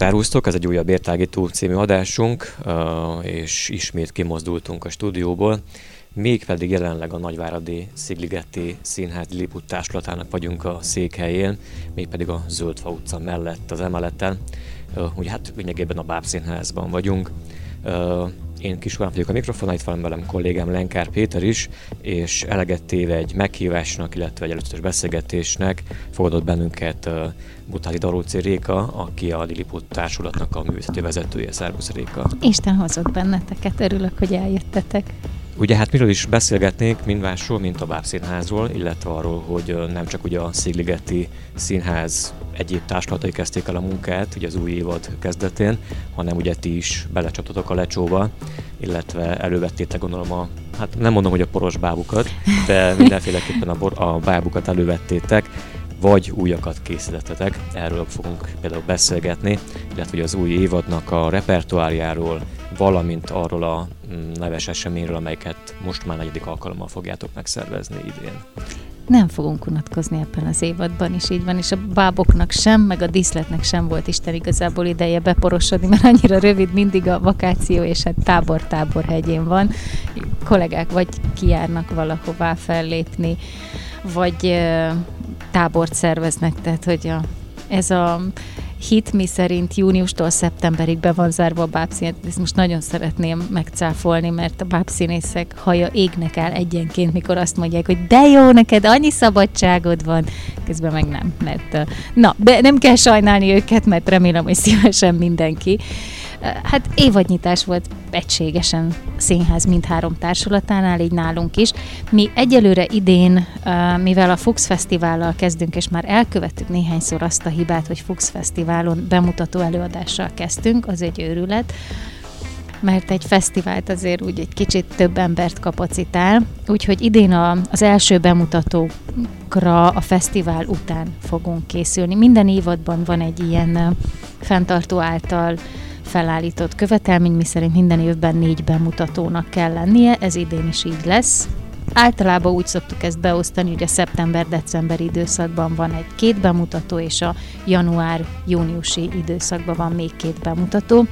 Szervusztok, ez egy újabb Értágító című adásunk, és ismét kimozdultunk a stúdióból. Mégpedig jelenleg a Nagyváradi Szigligeti Színház Liput társulatának vagyunk a székhelyén, mégpedig a Zöldfa utca mellett az emeleten. Ugye hát lényegében a Báb Színházban vagyunk. Én Kisván vagyok a mikrofon, itt van velem kollégám Lenkár Péter is, és eleget téve egy meghívásnak, illetve egy előzetes beszélgetésnek fogadott bennünket Butáli Daróci Réka, aki a Lilliput társulatnak a művészeti vezetője. Szervusz Réka! Isten hozott benneteket, örülök, hogy eljöttetek. Ugye hát miről is beszélgetnénk, mind másról, mint a Bábszínházról, illetve arról, hogy nem csak ugye a Szigligeti Színház egyéb társulatai kezdték el a munkát, ugye az új évad kezdetén, hanem ugye ti is belecsatotok a lecsóba, illetve elővettétek gondolom a, hát nem mondom, hogy a poros bábukat, de mindenféleképpen a, bor, a bábukat elővettétek, vagy újakat készítettetek. Erről fogunk például beszélgetni, illetve az új évadnak a repertoárjáról, valamint arról a mm, neves eseményről, amelyeket most már negyedik alkalommal fogjátok megszervezni idén. Nem fogunk unatkozni ebben az évadban is, így van, és a báboknak sem, meg a díszletnek sem volt Isten igazából ideje beporosodni, mert annyira rövid mindig a vakáció, és hát tábor-tábor hegyén van. Kollégák vagy kijárnak valahová fellépni, vagy tábort szerveznek, tehát hogy a, ez a hit, mi szerint júniustól szeptemberig be van zárva a bábszínet. Ezt most nagyon szeretném megcáfolni, mert a bábszínészek haja égnek el egyenként, mikor azt mondják, hogy de jó, neked annyi szabadságod van. Közben meg nem, mert na, de nem kell sajnálni őket, mert remélem, hogy szívesen mindenki. Hát évadnyitás volt egységesen színház mindhárom társulatánál, így nálunk is. Mi egyelőre idén, mivel a Fuchs Fesztivállal kezdünk, és már elkövettük néhányszor azt a hibát, hogy Fuchs Fesztiválon bemutató előadással kezdtünk, az egy őrület, mert egy fesztivált azért úgy egy kicsit több embert kapacitál, úgyhogy idén a, az első bemutatókra a fesztivál után fogunk készülni. Minden évadban van egy ilyen fenntartó által felállított követelmény, miszerint minden évben négy bemutatónak kell lennie, ez idén is így lesz. Általában úgy szoktuk ezt beosztani, hogy a szeptember-december időszakban van egy két bemutató, és a január-júniusi időszakban van még két bemutató.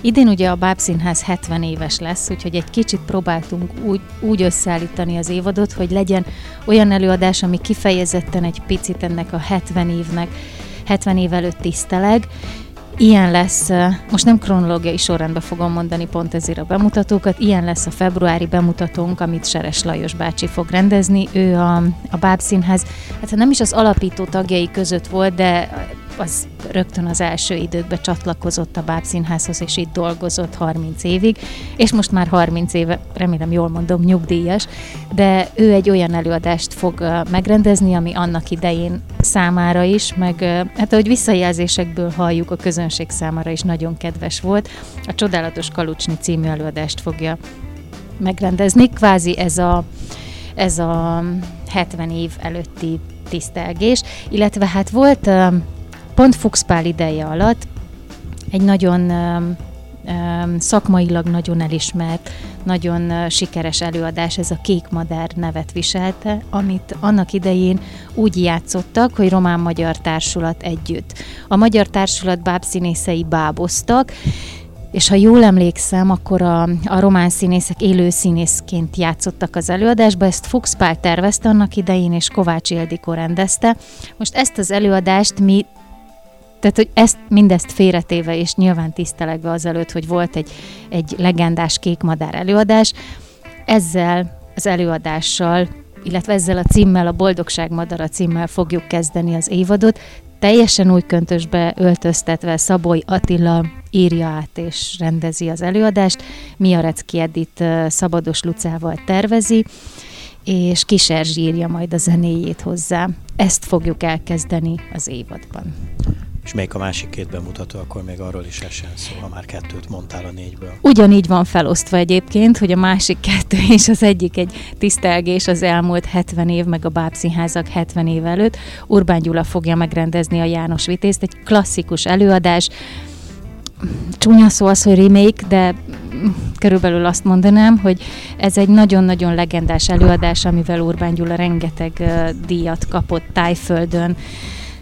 Idén ugye a Bábszínház 70 éves lesz, úgyhogy egy kicsit próbáltunk úgy, úgy összeállítani az évadot, hogy legyen olyan előadás, ami kifejezetten egy picit ennek a 70 évnek, 70 év előtt tiszteleg, Ilyen lesz, most nem kronológiai sorrendben fogom mondani pont ezért a bemutatókat, ilyen lesz a februári bemutatónk, amit Seres Lajos bácsi fog rendezni. Ő a, a Bábszínház, hát nem is az alapító tagjai között volt, de az rögtön az első időkben csatlakozott a Bábszínházhoz, és itt dolgozott 30 évig, és most már 30 éve, remélem jól mondom, nyugdíjas, de ő egy olyan előadást fog megrendezni, ami annak idején számára is, meg hát ahogy visszajelzésekből halljuk, a közönség számára is nagyon kedves volt. A Csodálatos Kalucsni című előadást fogja megrendezni, kvázi ez a, ez a 70 év előtti tisztelgés, illetve hát volt pont Fuchspál ideje alatt egy nagyon szakmailag nagyon elismert, nagyon sikeres előadás, ez a Kék Madár nevet viselte, amit annak idején úgy játszottak, hogy román-magyar társulat együtt. A magyar társulat bábszínészei báboztak, és ha jól emlékszem, akkor a, a román színészek élő színészként játszottak az előadásba, ezt Fuchs Pál tervezte annak idején, és Kovács Ildikó rendezte. Most ezt az előadást mi tehát, hogy ezt, mindezt félretéve, és nyilván tisztelegve azelőtt, hogy volt egy, egy legendás kékmadár előadás, ezzel az előadással, illetve ezzel a címmel, a Boldogság Madara címmel fogjuk kezdeni az évadot, teljesen új köntösbe öltöztetve Szaboly Attila írja át és rendezi az előadást, Miarecki Edith Szabados Lucával tervezi, és Kiserzs írja majd a zenéjét hozzá. Ezt fogjuk elkezdeni az évadban. És még a másik két bemutató, akkor még arról is esen szó, ha már kettőt mondtál a négyből. Ugyanígy van felosztva egyébként, hogy a másik kettő és az egyik egy tisztelgés az elmúlt 70 év, meg a bábszínházak 70 év előtt. Urbán Gyula fogja megrendezni a János Vitézt, egy klasszikus előadás, csúnya szó az, hogy remake, de körülbelül azt mondanám, hogy ez egy nagyon-nagyon legendás előadás, amivel Urbán Gyula rengeteg uh, díjat kapott Tájföldön,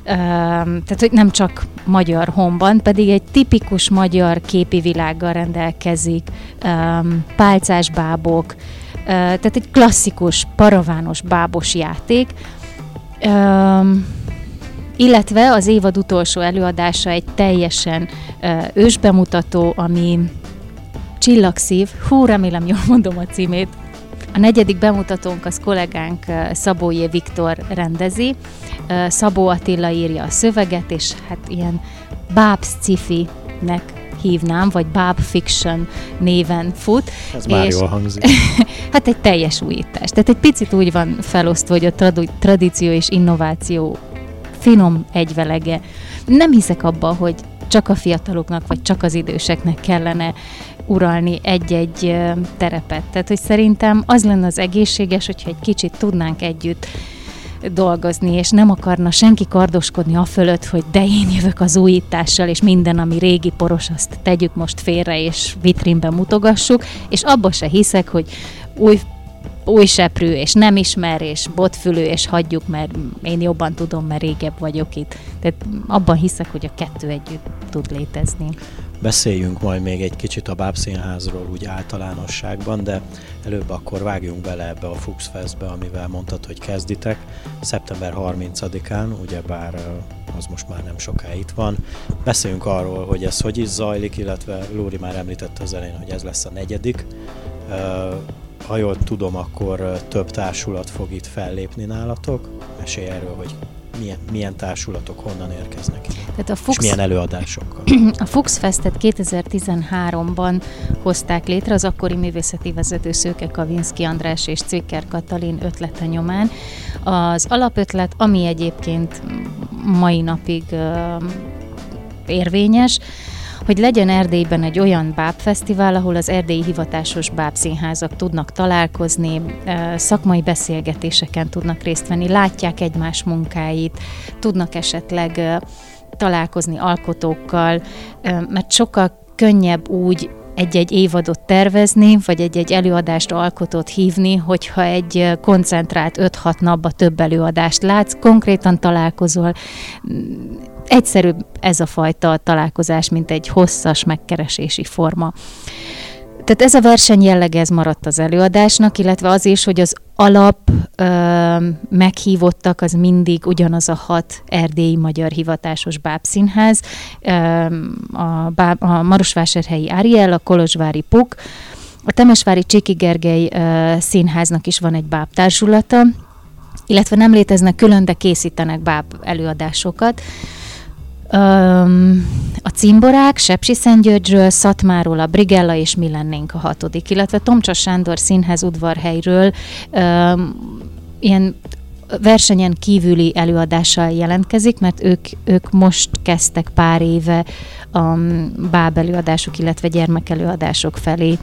tehát hogy nem csak magyar honban, pedig egy tipikus magyar képi világgal rendelkezik, pálcás bábok, tehát egy klasszikus, paravános bábos játék, illetve az évad utolsó előadása egy teljesen ősbemutató, ami Csillagszív, hú, remélem jól mondom a címét, a negyedik bemutatónk az kollégánk Szabójé Viktor rendezi. Szabó Attila írja a szöveget, és hát ilyen báb nek hívnám, vagy Bab Fiction néven fut. Ez már jól hangzik. hát egy teljes újítás. Tehát egy picit úgy van felosztva, hogy a tradu- tradíció és innováció finom egyvelege. Nem hiszek abba, hogy csak a fiataloknak, vagy csak az időseknek kellene uralni egy-egy terepet. Tehát, hogy szerintem az lenne az egészséges, hogyha egy kicsit tudnánk együtt dolgozni, és nem akarna senki kardoskodni a fölött, hogy de én jövök az újítással, és minden, ami régi poros, azt tegyük most félre, és vitrínbe mutogassuk, és abba se hiszek, hogy új új seprű, és nem ismer, és botfülő, és hagyjuk, mert én jobban tudom, mert régebb vagyok itt. Tehát abban hiszek, hogy a kettő együtt tud létezni. Beszéljünk majd még egy kicsit a Bábszínházról úgy általánosságban, de előbb akkor vágjunk bele ebbe a Fuchs Festbe, amivel mondtad, hogy kezditek. Szeptember 30-án, ugyebár az most már nem soká itt van. Beszéljünk arról, hogy ez hogy is zajlik, illetve Lóri már említette az elején, hogy ez lesz a negyedik ha jól tudom, akkor több társulat fog itt fellépni nálatok. Mesélj erről, hogy milyen, milyen társulatok honnan érkeznek Tehát a Fuchs, és milyen előadásokkal. A Fuchs Festet 2013-ban hozták létre az akkori művészeti vezető Szőke Kavinski András és Cvikker Katalin ötlete nyomán. Az alapötlet, ami egyébként mai napig érvényes, hogy legyen Erdélyben egy olyan bábfesztivál, ahol az erdélyi hivatásos bábszínházak tudnak találkozni, szakmai beszélgetéseken tudnak részt venni, látják egymás munkáit, tudnak esetleg találkozni alkotókkal, mert sokkal könnyebb úgy egy-egy évadot tervezni, vagy egy-egy előadást alkotót hívni, hogyha egy koncentrált 5-6 napba több előadást látsz, konkrétan találkozol, egyszerűbb ez a fajta találkozás, mint egy hosszas megkeresési forma. Tehát ez a verseny jellege, ez maradt az előadásnak, illetve az is, hogy az alap ö, meghívottak, az mindig ugyanaz a hat erdélyi magyar hivatásos bábszínház, ö, a, báb, a Marosvásárhelyi Ariel, a Kolozsvári Puk, a Temesvári Csiki Gergely ö, színháznak is van egy bábtársulata, illetve nem léteznek külön, de készítenek báb előadásokat. Um, a cimborák Sepsi Szentgyörgyről, Szatmáról, a Brigella és mi lennénk a hatodik, illetve Tomcsa Sándor színház udvarhelyről um, ilyen versenyen kívüli előadással jelentkezik, mert ők, ők most kezdtek pár éve a báb előadások, illetve gyermekelőadások felé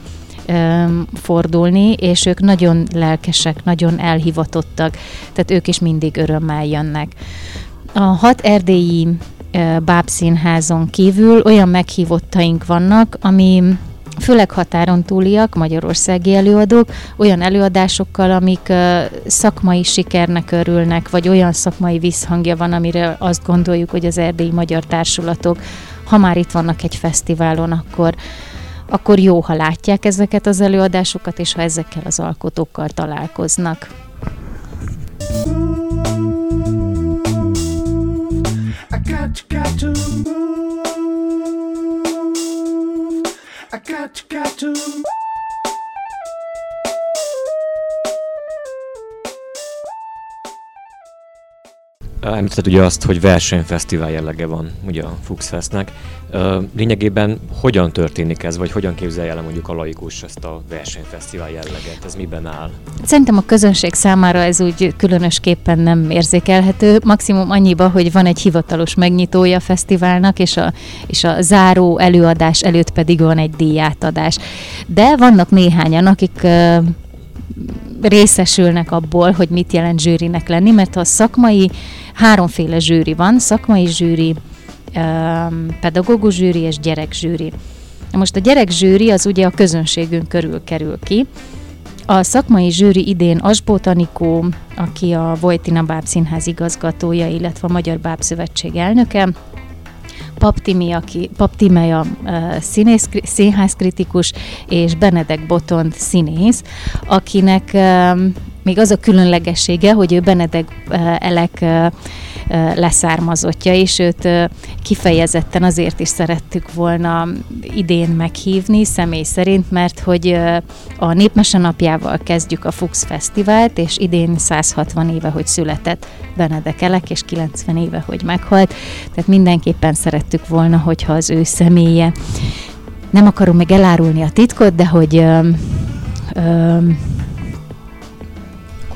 fordulni, és ők nagyon lelkesek, nagyon elhivatottak, tehát ők is mindig örömmel jönnek. A hat erdélyi bábszínházon kívül olyan meghívottaink vannak, ami főleg határon túliak, magyarországi előadók, olyan előadásokkal, amik szakmai sikernek örülnek, vagy olyan szakmai visszhangja van, amire azt gondoljuk, hogy az erdélyi magyar társulatok, ha már itt vannak egy fesztiválon, akkor, akkor jó, ha látják ezeket az előadásokat, és ha ezekkel az alkotókkal találkoznak. Got, ugye azt, hogy versenyfesztivál jellege van ugye a Fuchs Festnek. Lényegében hogyan történik ez, vagy hogyan képzelje el mondjuk a laikus ezt a versenyfesztivál jelleget? Ez miben áll? Szerintem a közönség számára ez úgy különösképpen nem érzékelhető. Maximum annyiba, hogy van egy hivatalos megnyitója a fesztiválnak, és a, és a záró előadás előtt pedig van egy díjátadás. De vannak néhányan, akik részesülnek abból, hogy mit jelent zsűrinek lenni, mert a szakmai, háromféle zsűri van, szakmai zsűri, pedagógus zsűri és gyerekzsűri. Most a gyerekzsűri az ugye a közönségünk körül kerül ki. A szakmai zsűri idén Asbó Tanikó, aki a Vojtina Báb Színház igazgatója, illetve a Magyar Báb Szövetség elnöke, Pap Timi, aki, Pap Timely a uh, színész, színházkritikus, és Benedek Botond színész, akinek uh, még az a különlegessége, hogy ő Benedek Elek leszármazottja, és őt kifejezetten azért is szerettük volna idén meghívni személy szerint, mert hogy a Népmese napjával kezdjük a Fuchs Fesztivált, és idén 160 éve, hogy született Benedek Elek, és 90 éve, hogy meghalt, tehát mindenképpen szerettük volna, hogyha az ő személye. Nem akarom még elárulni a titkot, de hogy ö,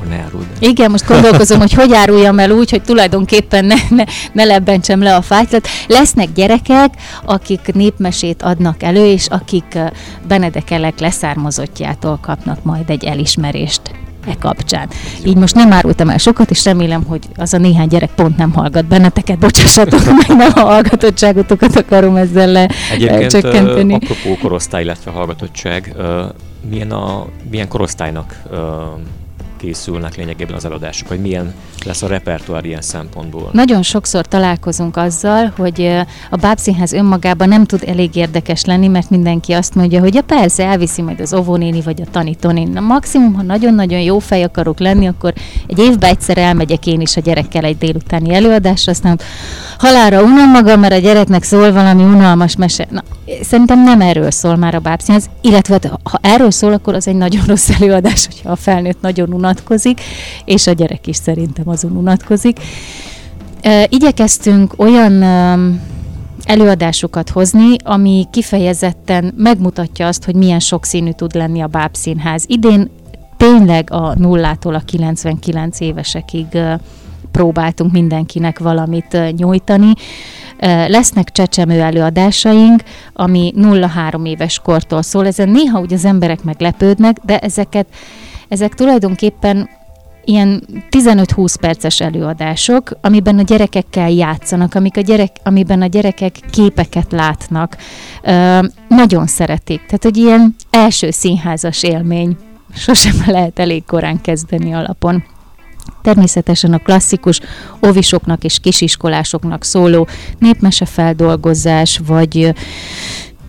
ö, ne áruld. Igen, most gondolkozom, hogy hogy áruljam el úgy, hogy tulajdonképpen ne, ne, ne lebbentsem le a fájtlat. Lesznek gyerekek, akik népmesét adnak elő, és akik Benedekelek leszármazottjától kapnak majd egy elismerést e kapcsán. Így most nem árultam el sokat, és remélem, hogy az a néhány gyerek pont nem hallgat benneteket, bocsássatok meg, nem a hallgatottságotokat akarom ezzel le Egyébként, csökkenteni. apropó korosztály, illetve hallgatottság, milyen, a, milyen korosztálynak készülnek lényegében az eladások, hogy milyen lesz a repertoár ilyen szempontból? Nagyon sokszor találkozunk azzal, hogy a bábszínház önmagában nem tud elég érdekes lenni, mert mindenki azt mondja, hogy ja persze, elviszi majd az óvónéni vagy a tanítónéni. Maximum, ha nagyon-nagyon jó fej akarok lenni, akkor egy évben egyszer elmegyek én is a gyerekkel egy délutáni előadásra, aztán halára unom magam, mert a gyereknek szól valami unalmas mese. Na, szerintem nem erről szól már a bábszínház, illetve hát, ha erről szól, akkor az egy nagyon rossz előadás, hogyha a felnőtt nagyon unatkozik, és a gyerek is szerintem azon unatkozik. Igyekeztünk olyan előadásokat hozni, ami kifejezetten megmutatja azt, hogy milyen sokszínű tud lenni a bábszínház. Idén tényleg a nullától a 99 évesekig próbáltunk mindenkinek valamit nyújtani. Lesznek csecsemő előadásaink, ami 0-3 éves kortól szól. Ezen néha úgy az emberek meglepődnek, de ezeket, ezek tulajdonképpen ilyen 15-20 perces előadások, amiben a gyerekekkel játszanak, amik a gyerek, amiben a gyerekek képeket látnak. Ö, nagyon szeretik. Tehát, hogy ilyen első színházas élmény. Sosem lehet elég korán kezdeni alapon. Természetesen a klasszikus ovisoknak és kisiskolásoknak szóló népmese feldolgozás, vagy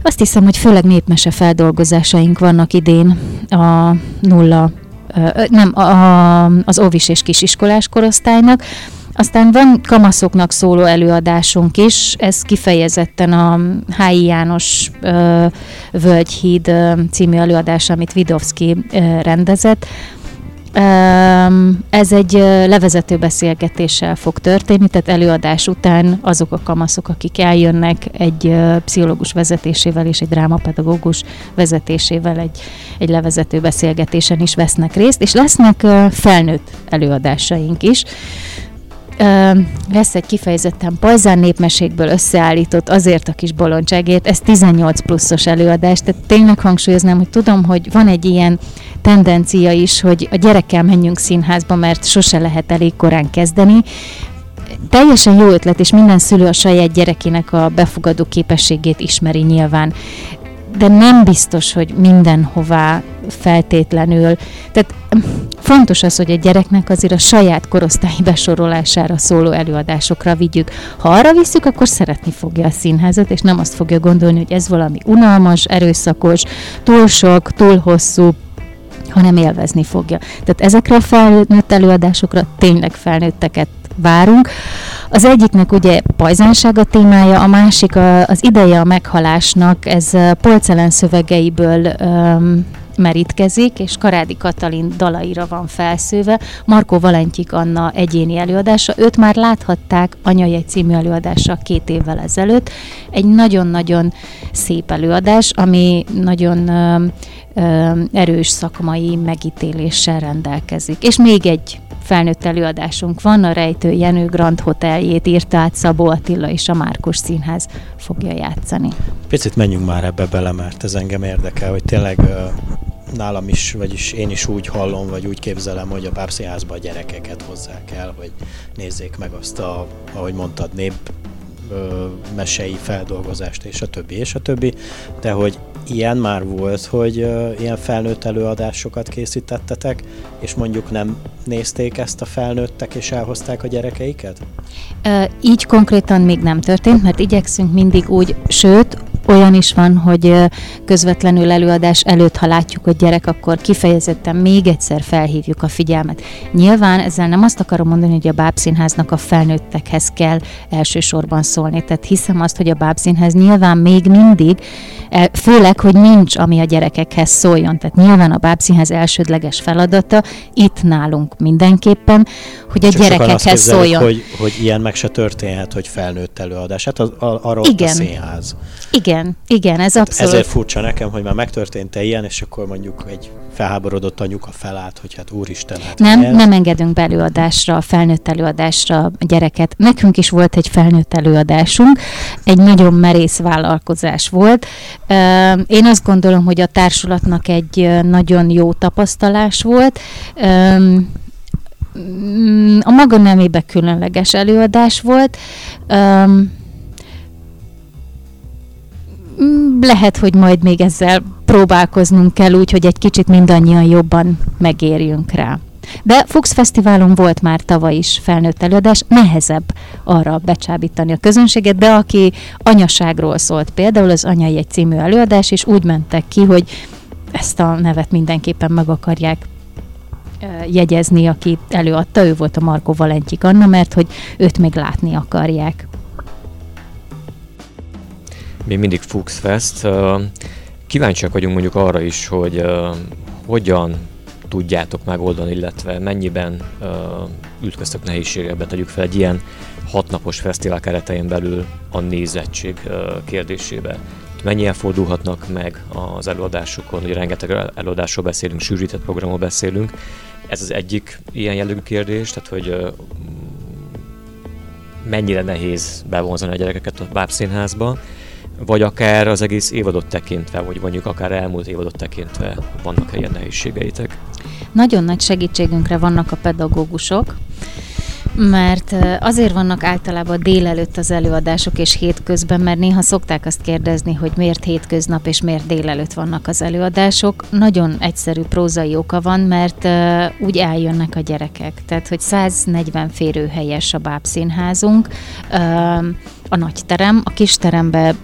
azt hiszem, hogy főleg népmese feldolgozásaink vannak idén a nulla, nem, a, az óvis és kisiskolás korosztálynak. Aztán van kamaszoknak szóló előadásunk is, ez kifejezetten a Hályi János ö, Völgyhíd ö, című előadás, amit Vidovszki ö, rendezett. Ez egy levezető beszélgetéssel fog történni, tehát előadás után azok a kamaszok, akik eljönnek egy pszichológus vezetésével és egy drámapedagógus vezetésével egy, egy levezető beszélgetésen is vesznek részt, és lesznek felnőtt előadásaink is lesz egy kifejezetten pajzán népmesékből összeállított azért a kis bolondságért, ez 18 pluszos előadás, tehát tényleg hangsúlyoznám, hogy tudom, hogy van egy ilyen tendencia is, hogy a gyerekkel menjünk színházba, mert sose lehet elég korán kezdeni, teljesen jó ötlet, és minden szülő a saját gyerekének a befogadó képességét ismeri nyilván de nem biztos, hogy mindenhová feltétlenül. Tehát fontos az, hogy a gyereknek azért a saját korosztályi besorolására szóló előadásokra vigyük. Ha arra visszük, akkor szeretni fogja a színházat, és nem azt fogja gondolni, hogy ez valami unalmas, erőszakos, túl sok, túl hosszú, hanem élvezni fogja. Tehát ezekre a felnőtt előadásokra tényleg felnőtteket várunk. Az egyiknek ugye pajzánság a témája, a másik a, az ideje a meghalásnak, ez porcelán szövegeiből um, merítkezik, és Karádi Katalin dalaira van felszőve, Markó Valentyik Anna egyéni előadása, őt már láthatták Anyajegy című előadása két évvel ezelőtt. Egy nagyon-nagyon szép előadás, ami nagyon erős szakmai megítéléssel rendelkezik. És még egy felnőtt előadásunk van, a Rejtő Jenő Grand Hoteljét írta át Szabó Attila és a Márkos Színház fogja játszani. Picit menjünk már ebbe bele, mert ez engem érdekel, hogy tényleg nálam is, vagyis én is úgy hallom, vagy úgy képzelem, hogy a bábszínházba a gyerekeket hozzák el, hogy nézzék meg azt a, ahogy mondtad, nép mesei feldolgozást, és a többi, és a többi, de hogy ilyen már volt, hogy ilyen felnőtt előadásokat készítettetek, és mondjuk nem nézték ezt a felnőttek, és elhozták a gyerekeiket? Így konkrétan még nem történt, mert igyekszünk mindig úgy, sőt, olyan is van, hogy közvetlenül előadás előtt, ha látjuk, hogy gyerek, akkor kifejezetten még egyszer felhívjuk a figyelmet. Nyilván ezzel nem azt akarom mondani, hogy a bábszínháznak a felnőttekhez kell elsősorban szólni. Tehát hiszem azt, hogy a bábszínház nyilván még mindig, e, főleg, hogy nincs, ami a gyerekekhez szóljon. Tehát nyilván a bábszínház elsődleges feladata itt nálunk mindenképpen, hogy a Csak gyerekekhez szóljon. Hogy, hogy ilyen meg se történhet, hogy felnőtt előadás. Hát az, arról Igen. a színház. Igen, igen, ez hát abszolút. Ezért furcsa nekem, hogy már megtörtént-e ilyen, és akkor mondjuk egy felháborodott anyuka felállt, hogy hát úristen. Hát nem, ez? nem engedünk be előadásra, felnőtt előadásra a gyereket. Nekünk is volt egy felnőtt előadásunk, egy nagyon merész vállalkozás volt. Én azt gondolom, hogy a társulatnak egy nagyon jó tapasztalás volt a maga nemébe különleges előadás volt. Lehet, hogy majd még ezzel próbálkoznunk kell úgy, hogy egy kicsit mindannyian jobban megérjünk rá. De Fuchs Fesztiválon volt már tavaly is felnőtt előadás, nehezebb arra becsábítani a közönséget, de aki anyaságról szólt, például az Anyai egy című előadás, és úgy mentek ki, hogy ezt a nevet mindenképpen meg akarják jegyezni, aki előadta, ő volt a Marko Valentyik Anna, mert hogy őt még látni akarják még mindig Fuchs Fest. Kíváncsiak vagyunk mondjuk arra is, hogy hogyan tudjátok megoldani, illetve mennyiben ütköztök nehézségekbe, tegyük fel egy ilyen hatnapos fesztivál keretein belül a nézettség kérdésébe. Mennyien fordulhatnak meg az előadásokon, hogy rengeteg előadásról beszélünk, sűrített programról beszélünk. Ez az egyik ilyen jellegű kérdés, tehát hogy mennyire nehéz bevonzani a gyerekeket a bábszínházba, vagy akár az egész évadot tekintve, vagy mondjuk akár elmúlt évadot tekintve vannak ilyen nehézségeitek? Nagyon nagy segítségünkre vannak a pedagógusok, mert azért vannak általában délelőtt az előadások és hétközben, mert néha szokták azt kérdezni, hogy miért hétköznap és miért délelőtt vannak az előadások. Nagyon egyszerű prózai oka van, mert úgy eljönnek a gyerekek. Tehát, hogy 140 férőhelyes a bábszínházunk, a nagy terem, a kis terembe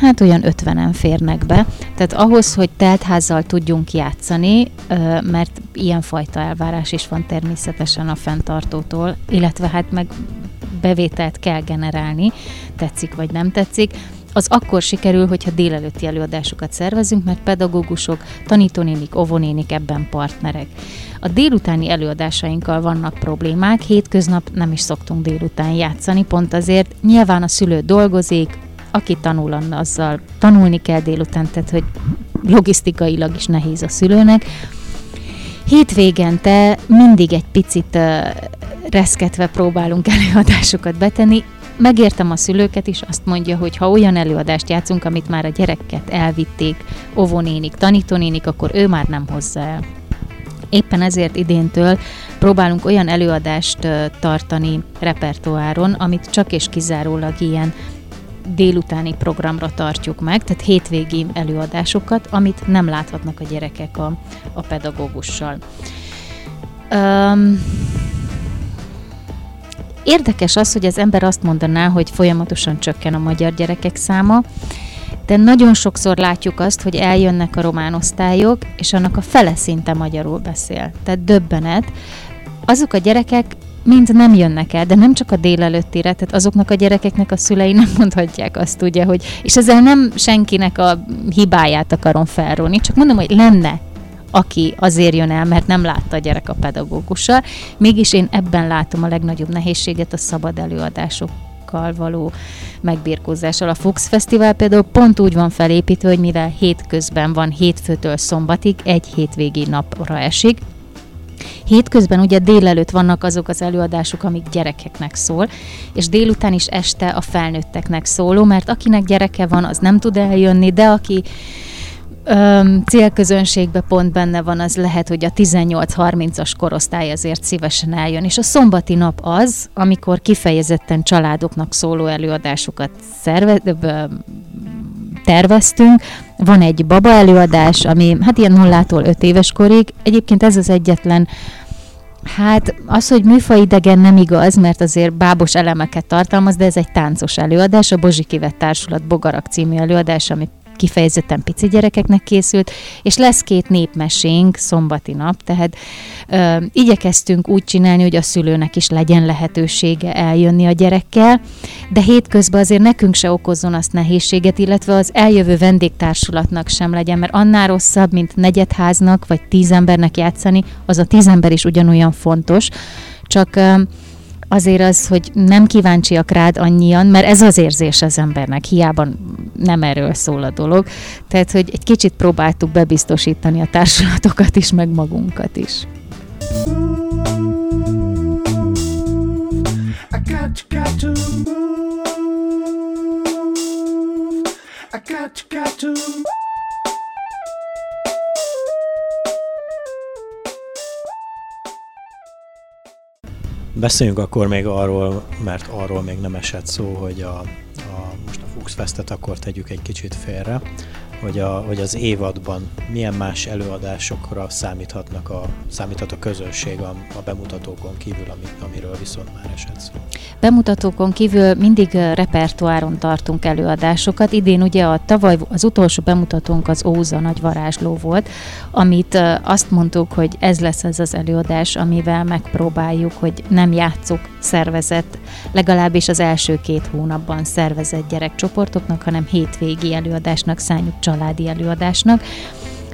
hát olyan 50-en férnek be, tehát ahhoz, hogy teltházzal tudjunk játszani, mert ilyenfajta elvárás is van természetesen a fenntartótól, illetve hát meg bevételt kell generálni, tetszik vagy nem tetszik, az akkor sikerül, hogyha délelőtti előadásokat szervezünk, mert pedagógusok, tanítónénik, ovonénik ebben partnerek. A délutáni előadásainkkal vannak problémák, hétköznap nem is szoktunk délután játszani, pont azért nyilván a szülő dolgozik, aki tanul, azzal tanulni kell délután, tehát hogy logisztikailag is nehéz a szülőnek. Hétvégente mindig egy picit uh, reszketve próbálunk előadásokat betenni, megértem a szülőket is, azt mondja, hogy ha olyan előadást játszunk, amit már a gyereket elvitték, óvónénik, tanítónénik, akkor ő már nem hozza el. Éppen ezért idéntől próbálunk olyan előadást tartani repertoáron, amit csak és kizárólag ilyen délutáni programra tartjuk meg, tehát hétvégi előadásokat, amit nem láthatnak a gyerekek a, a pedagógussal. Um, Érdekes az, hogy az ember azt mondaná, hogy folyamatosan csökken a magyar gyerekek száma, de nagyon sokszor látjuk azt, hogy eljönnek a román osztályok, és annak a fele szinte magyarul beszél. Tehát döbbenet. Azok a gyerekek mind nem jönnek el, de nem csak a délelőttire, tehát azoknak a gyerekeknek a szülei nem mondhatják azt, ugye, hogy, és ezzel nem senkinek a hibáját akarom felróni, csak mondom, hogy lenne aki azért jön el, mert nem látta a gyerek a pedagógussal. Mégis én ebben látom a legnagyobb nehézséget a szabad előadások való megbírkozással. A Fox Fesztivál például pont úgy van felépítve, hogy mivel hétközben van hétfőtől szombatig, egy hétvégi napra esik, Hétközben ugye délelőtt vannak azok az előadások, amik gyerekeknek szól, és délután is este a felnőtteknek szóló, mert akinek gyereke van, az nem tud eljönni, de aki öm, célközönségben pont benne van, az lehet, hogy a 18-30-as korosztály azért szívesen eljön. És a szombati nap az, amikor kifejezetten családoknak szóló előadásokat szerve, terveztünk. Van egy baba előadás, ami hát ilyen nullától öt éves korig. Egyébként ez az egyetlen Hát az, hogy műfaidegen nem igaz, mert azért bábos elemeket tartalmaz, de ez egy táncos előadás, a Bozsikivett Társulat Bogarak című előadás, ami kifejezetten pici gyerekeknek készült, és lesz két népmesénk szombati nap, tehát ö, igyekeztünk úgy csinálni, hogy a szülőnek is legyen lehetősége eljönni a gyerekkel, de hétközben azért nekünk se okozzon azt nehézséget, illetve az eljövő vendégtársulatnak sem legyen, mert annál rosszabb, mint negyedháznak vagy tíz embernek játszani, az a tíz ember is ugyanolyan fontos, csak azért az, hogy nem kíváncsiak rád annyian, mert ez az érzés az embernek, hiába nem erről szól a dolog. Tehát, hogy egy kicsit próbáltuk bebiztosítani a társulatokat is, meg magunkat is. I got, got to move. I got, got to Beszéljünk akkor még arról, mert arról még nem esett szó, hogy a, a most a Fuchs Festet akkor tegyük egy kicsit félre, hogy, a, hogy az évadban milyen más előadásokra számíthatnak a, számíthat a közönség a, a bemutatókon kívül, ami, amiről viszont már esett szó. Bemutatókon kívül mindig repertoáron tartunk előadásokat. Idén ugye a tavaly az utolsó bemutatónk az Óza nagy varázsló volt, amit azt mondtuk, hogy ez lesz ez az előadás, amivel megpróbáljuk, hogy nem játszok szervezett, legalábbis az első két hónapban szervezett gyerekcsoportoknak, hanem hétvégi előadásnak szánjuk családi előadásnak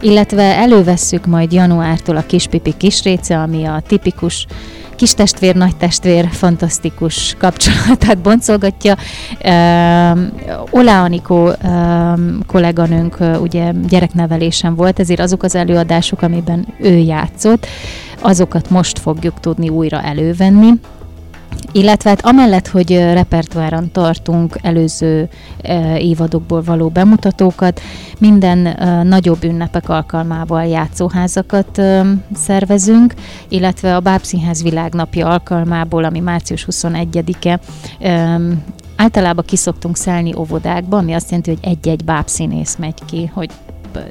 illetve elővesszük majd januártól a Kispipi kisréce, ami a tipikus kis testvér, nagy testvér fantasztikus kapcsolatát boncolgatja. Olá Anikó kolléganőnk ugye gyereknevelésen volt, ezért azok az előadások, amiben ő játszott, azokat most fogjuk tudni újra elővenni illetve hát amellett, hogy repertoáron tartunk előző évadokból való bemutatókat, minden nagyobb ünnepek alkalmával játszóházakat szervezünk, illetve a Bábszínház világnapja alkalmából, ami március 21-e, általában kiszoktunk szállni óvodákba, ami azt jelenti, hogy egy-egy bábszínész megy ki, hogy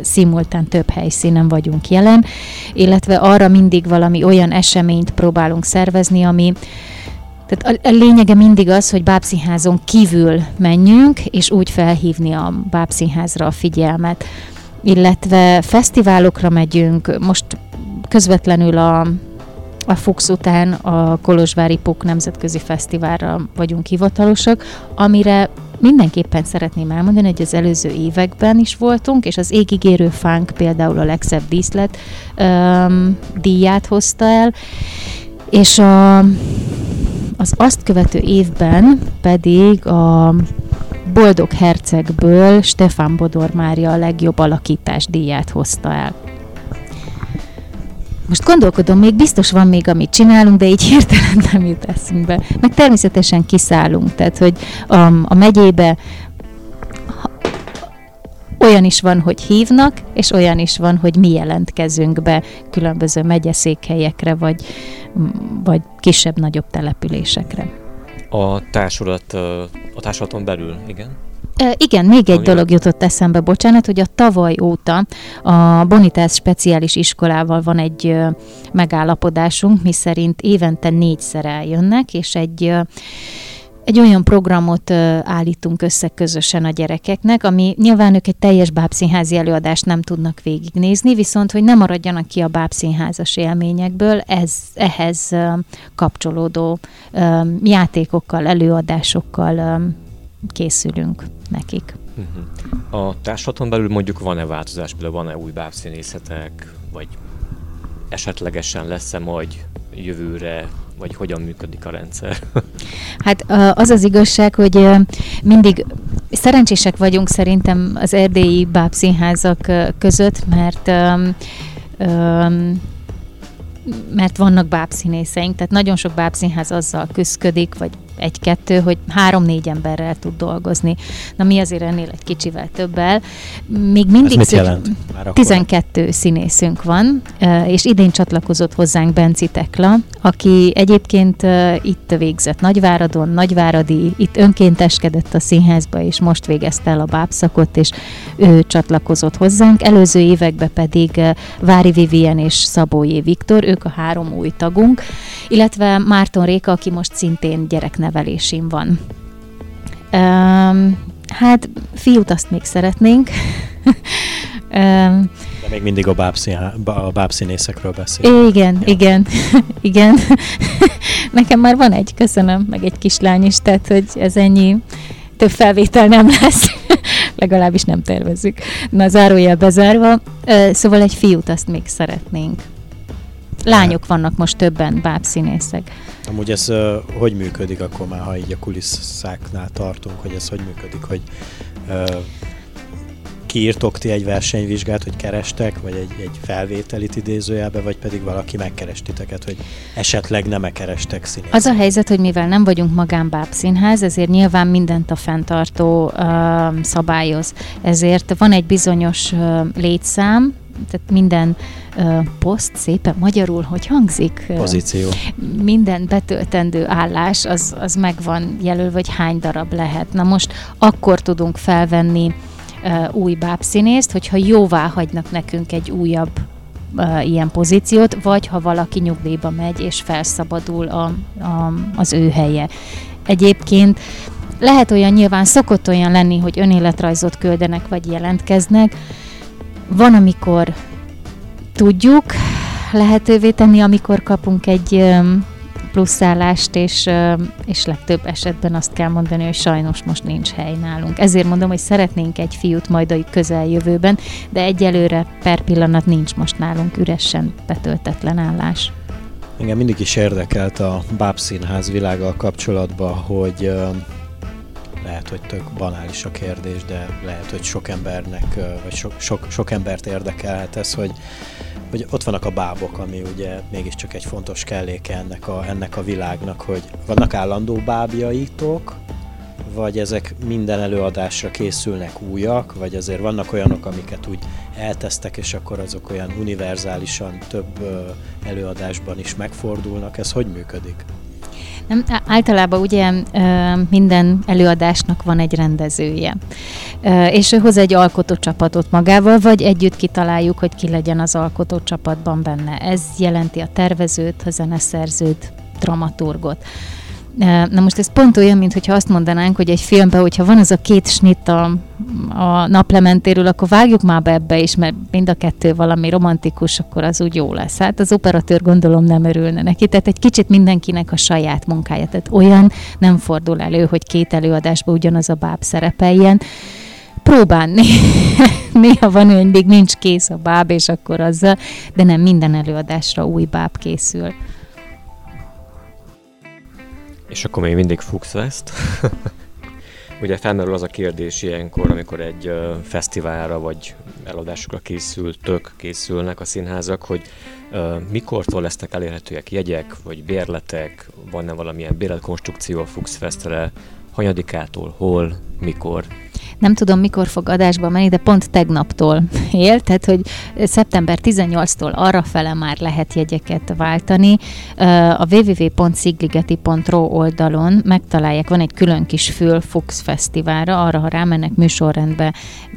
szimultán több helyszínen vagyunk jelen, illetve arra mindig valami olyan eseményt próbálunk szervezni, ami tehát a, a lényege mindig az, hogy bábszínházon kívül menjünk, és úgy felhívni a bábszínházra a figyelmet. Illetve fesztiválokra megyünk, most közvetlenül a, a Fuchs után a Kolozsvári Puk Nemzetközi Fesztiválra vagyunk hivatalosak, amire mindenképpen szeretném elmondani, hogy az előző években is voltunk, és az égigérő fánk például a legszebb díszlet um, díját hozta el, és a az azt követő évben pedig a Boldog Hercegből Stefan Bodor Mária a legjobb alakítás díját hozta el. Most gondolkodom, még biztos van még, amit csinálunk, de így hirtelen nem jut eszünkbe. Meg természetesen kiszállunk, tehát hogy a, a megyébe olyan is van, hogy hívnak, és olyan is van, hogy mi jelentkezünk be különböző megyeszékhelyekre, vagy, vagy kisebb-nagyobb településekre. A társulat, a társulaton belül, igen? Igen, még egy dolog jutott eszembe, bocsánat, hogy a tavaly óta a Bonitas speciális iskolával van egy megállapodásunk, mi szerint évente négyszer eljönnek, és egy egy olyan programot állítunk össze közösen a gyerekeknek, ami nyilván ők egy teljes bábszínházi előadást nem tudnak végignézni, viszont hogy nem maradjanak ki a bábszínházas élményekből, ez ehhez kapcsolódó játékokkal, előadásokkal készülünk nekik. Uh-huh. A társulaton belül mondjuk van-e változás, például van-e új bábszínészetek, vagy esetlegesen lesz-e majd jövőre, vagy hogyan működik a rendszer? Hát az az igazság, hogy mindig szerencsések vagyunk szerintem az erdélyi bábszínházak között, mert mert vannak bábszínészeink, tehát nagyon sok bábszínház azzal küzdik, vagy egy-kettő, hogy három-négy emberrel tud dolgozni. Na mi azért ennél egy kicsivel többel. Még mindig... Ez mit jelent? Már 12 színészünk van, és idén csatlakozott hozzánk Benci Tekla, aki egyébként itt végzett Nagyváradon, Nagyváradi, itt önkénteskedett a színházba, és most végezte el a bábszakot, és ő csatlakozott hozzánk. Előző években pedig Vári Vivien és Szabójé Viktor, ők a három új tagunk, illetve Márton Réka, aki most szintén gyereknek nevelésén van. Um, hát fiút azt még szeretnénk. um, De még mindig a, bábszín, a bábszínészekről beszél. Igen, ja. igen, igen. Nekem már van egy, köszönöm, meg egy kislány is, tehát hogy ez ennyi több felvétel nem lesz, legalábbis nem tervezzük. Na, zárójel bezárva. Szóval egy fiút azt még szeretnénk. Lányok vannak most többen, bábszínészek. Amúgy ez uh, hogy működik akkor már, ha így a kulisszáknál tartunk, hogy ez hogy működik, hogy uh, kiírtok ti egy versenyvizsgát, hogy kerestek, vagy egy, egy felvételit idézőjelbe, vagy pedig valaki megkerestiteket, hogy esetleg nem -e kerestek színész. Az a helyzet, hogy mivel nem vagyunk magánbábszínház, ezért nyilván mindent a fenntartó uh, szabályoz. Ezért van egy bizonyos uh, létszám, tehát minden uh, poszt szépen magyarul, hogy hangzik? Pozíció. Minden betöltendő állás, az, az megvan jelölve, hogy hány darab lehet. Na most akkor tudunk felvenni uh, új bábszínészt, hogyha jóvá hagynak nekünk egy újabb ilyen pozíciót, vagy ha valaki nyugdíjba megy és felszabadul a, a, az ő helye. Egyébként lehet olyan nyilván, szokott olyan lenni, hogy önéletrajzot küldenek, vagy jelentkeznek, van, amikor tudjuk lehetővé tenni, amikor kapunk egy pluszállást, és, és legtöbb esetben azt kell mondani, hogy sajnos most nincs hely nálunk. Ezért mondom, hogy szeretnénk egy fiút majd a közeljövőben, de egyelőre per pillanat nincs most nálunk üresen betöltetlen állás. Engem mindig is érdekelt a bábszínház világgal kapcsolatban, hogy lehet, hogy tök banális a kérdés, de lehet, hogy sok embernek, vagy sok, sok, sok embert érdekelhet ez, hogy, hogy ott vannak a bábok, ami ugye mégiscsak egy fontos kelléke ennek a, ennek a világnak, hogy vannak állandó bábjaitok, vagy ezek minden előadásra készülnek újak, vagy azért vannak olyanok, amiket úgy eltesztek, és akkor azok olyan univerzálisan több előadásban is megfordulnak. Ez hogy működik? Nem, általában ugye minden előadásnak van egy rendezője, és ő hoz egy alkotó csapatot magával, vagy együtt kitaláljuk, hogy ki legyen az alkotó csapatban benne. Ez jelenti a tervezőt, a zeneszerzőt, dramaturgot. Na most ez pont olyan, mintha azt mondanánk, hogy egy filmben, hogyha van az a két snit a, a naplementéről, akkor vágjuk már be ebbe is, mert mind a kettő valami romantikus, akkor az úgy jó lesz. Hát az operatőr gondolom nem örülne neki, tehát egy kicsit mindenkinek a saját munkája. Tehát olyan nem fordul elő, hogy két előadásban ugyanaz a báb szerepeljen. Próbálni. Néha van, hogy még nincs kész a báb, és akkor azzal, de nem minden előadásra új báb készül. És akkor még mindig Fuchsfest. Ugye felmerül az a kérdés ilyenkor, amikor egy uh, fesztiválra vagy eladásokra készültök, készülnek a színházak, hogy uh, mikortól lesznek elérhetőek jegyek, vagy bérletek, van-e valamilyen bérletkonstrukció a Fuchsfestre, hanyadikától, hol, mikor? Nem tudom mikor fog adásba menni, de pont tegnaptól él, tehát hogy szeptember 18-tól arra fele már lehet jegyeket váltani. A www.szigligeti.ro oldalon megtalálják, van egy külön kis fül Fuchs Fesztiválra, arra ha rámennek műsorrendbe,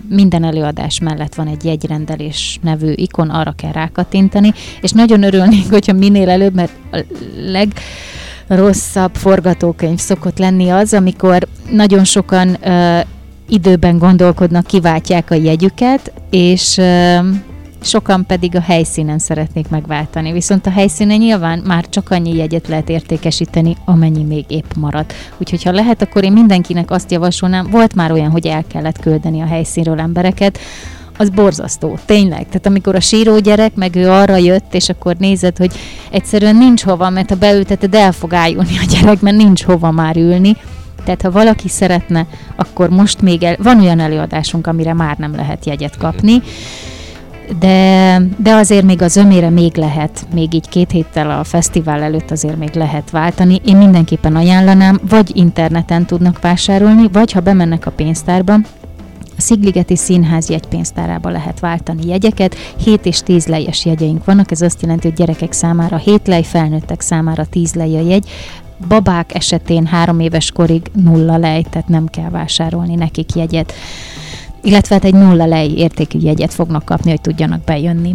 minden előadás mellett van egy jegyrendelés nevű ikon, arra kell rákatintani, és nagyon örülnénk, hogyha minél előbb, mert a leg rosszabb forgatókönyv szokott lenni az, amikor nagyon sokan uh, időben gondolkodnak, kiváltják a jegyüket, és sokan pedig a helyszínen szeretnék megváltani. Viszont a helyszínen nyilván már csak annyi jegyet lehet értékesíteni, amennyi még épp marad. Úgyhogy ha lehet, akkor én mindenkinek azt javasolnám, volt már olyan, hogy el kellett küldeni a helyszínről embereket, az borzasztó, tényleg. Tehát amikor a síró gyerek, meg ő arra jött, és akkor nézed, hogy egyszerűen nincs hova, mert ha beülteted, el fog ájulni a gyerek, mert nincs hova már ülni. Tehát ha valaki szeretne, akkor most még el, van olyan előadásunk, amire már nem lehet jegyet kapni, de, de azért még az ömére még lehet, még így két héttel a fesztivál előtt azért még lehet váltani. Én mindenképpen ajánlanám, vagy interneten tudnak vásárolni, vagy ha bemennek a pénztárba, a Szigligeti Színház jegypénztárába lehet váltani jegyeket. 7 és 10 lejes jegyeink vannak, ez azt jelenti, hogy gyerekek számára 7 lej, felnőttek számára 10 lej a jegy. Babák esetén három éves korig nulla lej, tehát nem kell vásárolni nekik jegyet illetve hát egy nulla lej értékű jegyet fognak kapni, hogy tudjanak bejönni.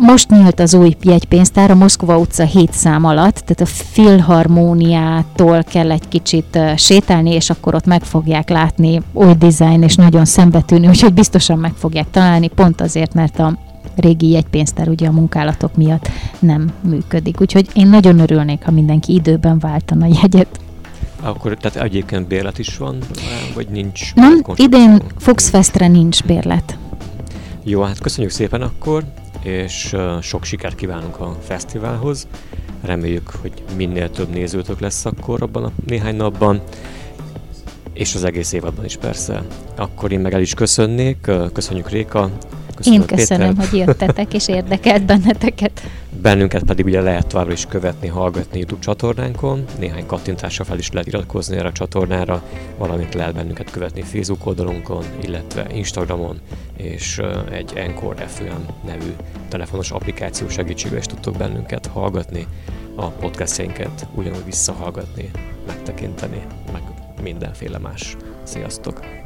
Most nyílt az új jegypénztár a Moszkva utca 7 szám alatt, tehát a filharmóniától kell egy kicsit sétálni, és akkor ott meg fogják látni új dizájn, és nagyon szembetűnő, úgyhogy biztosan meg fogják találni, pont azért, mert a régi jegypénztár ugye a munkálatok miatt nem működik. Úgyhogy én nagyon örülnék, ha mindenki időben váltana jegyet. Akkor tehát egyébként bérlet is van, vagy nincs? Nem, idén Foxfestre nincs bérlet. Jó, hát köszönjük szépen akkor, és sok sikert kívánunk a fesztiválhoz. Reméljük, hogy minél több nézőtök lesz akkor abban a néhány napban, és az egész évadban is persze. Akkor én meg el is köszönnék. Köszönjük Réka, Köszönöm, Én köszönöm, Péter. hogy jöttetek és érdekelt benneteket. Bennünket pedig ugye lehet továbbra is követni, hallgatni YouTube csatornánkon. Néhány kattintásra fel is lehet iratkozni erre a csatornára, valamint lehet bennünket követni Facebook oldalunkon, illetve Instagramon, és egy Encore FM nevű telefonos applikáció segítségével is tudtok bennünket hallgatni, a podcastjainket ugyanúgy visszahallgatni, megtekinteni, meg mindenféle más. Sziasztok!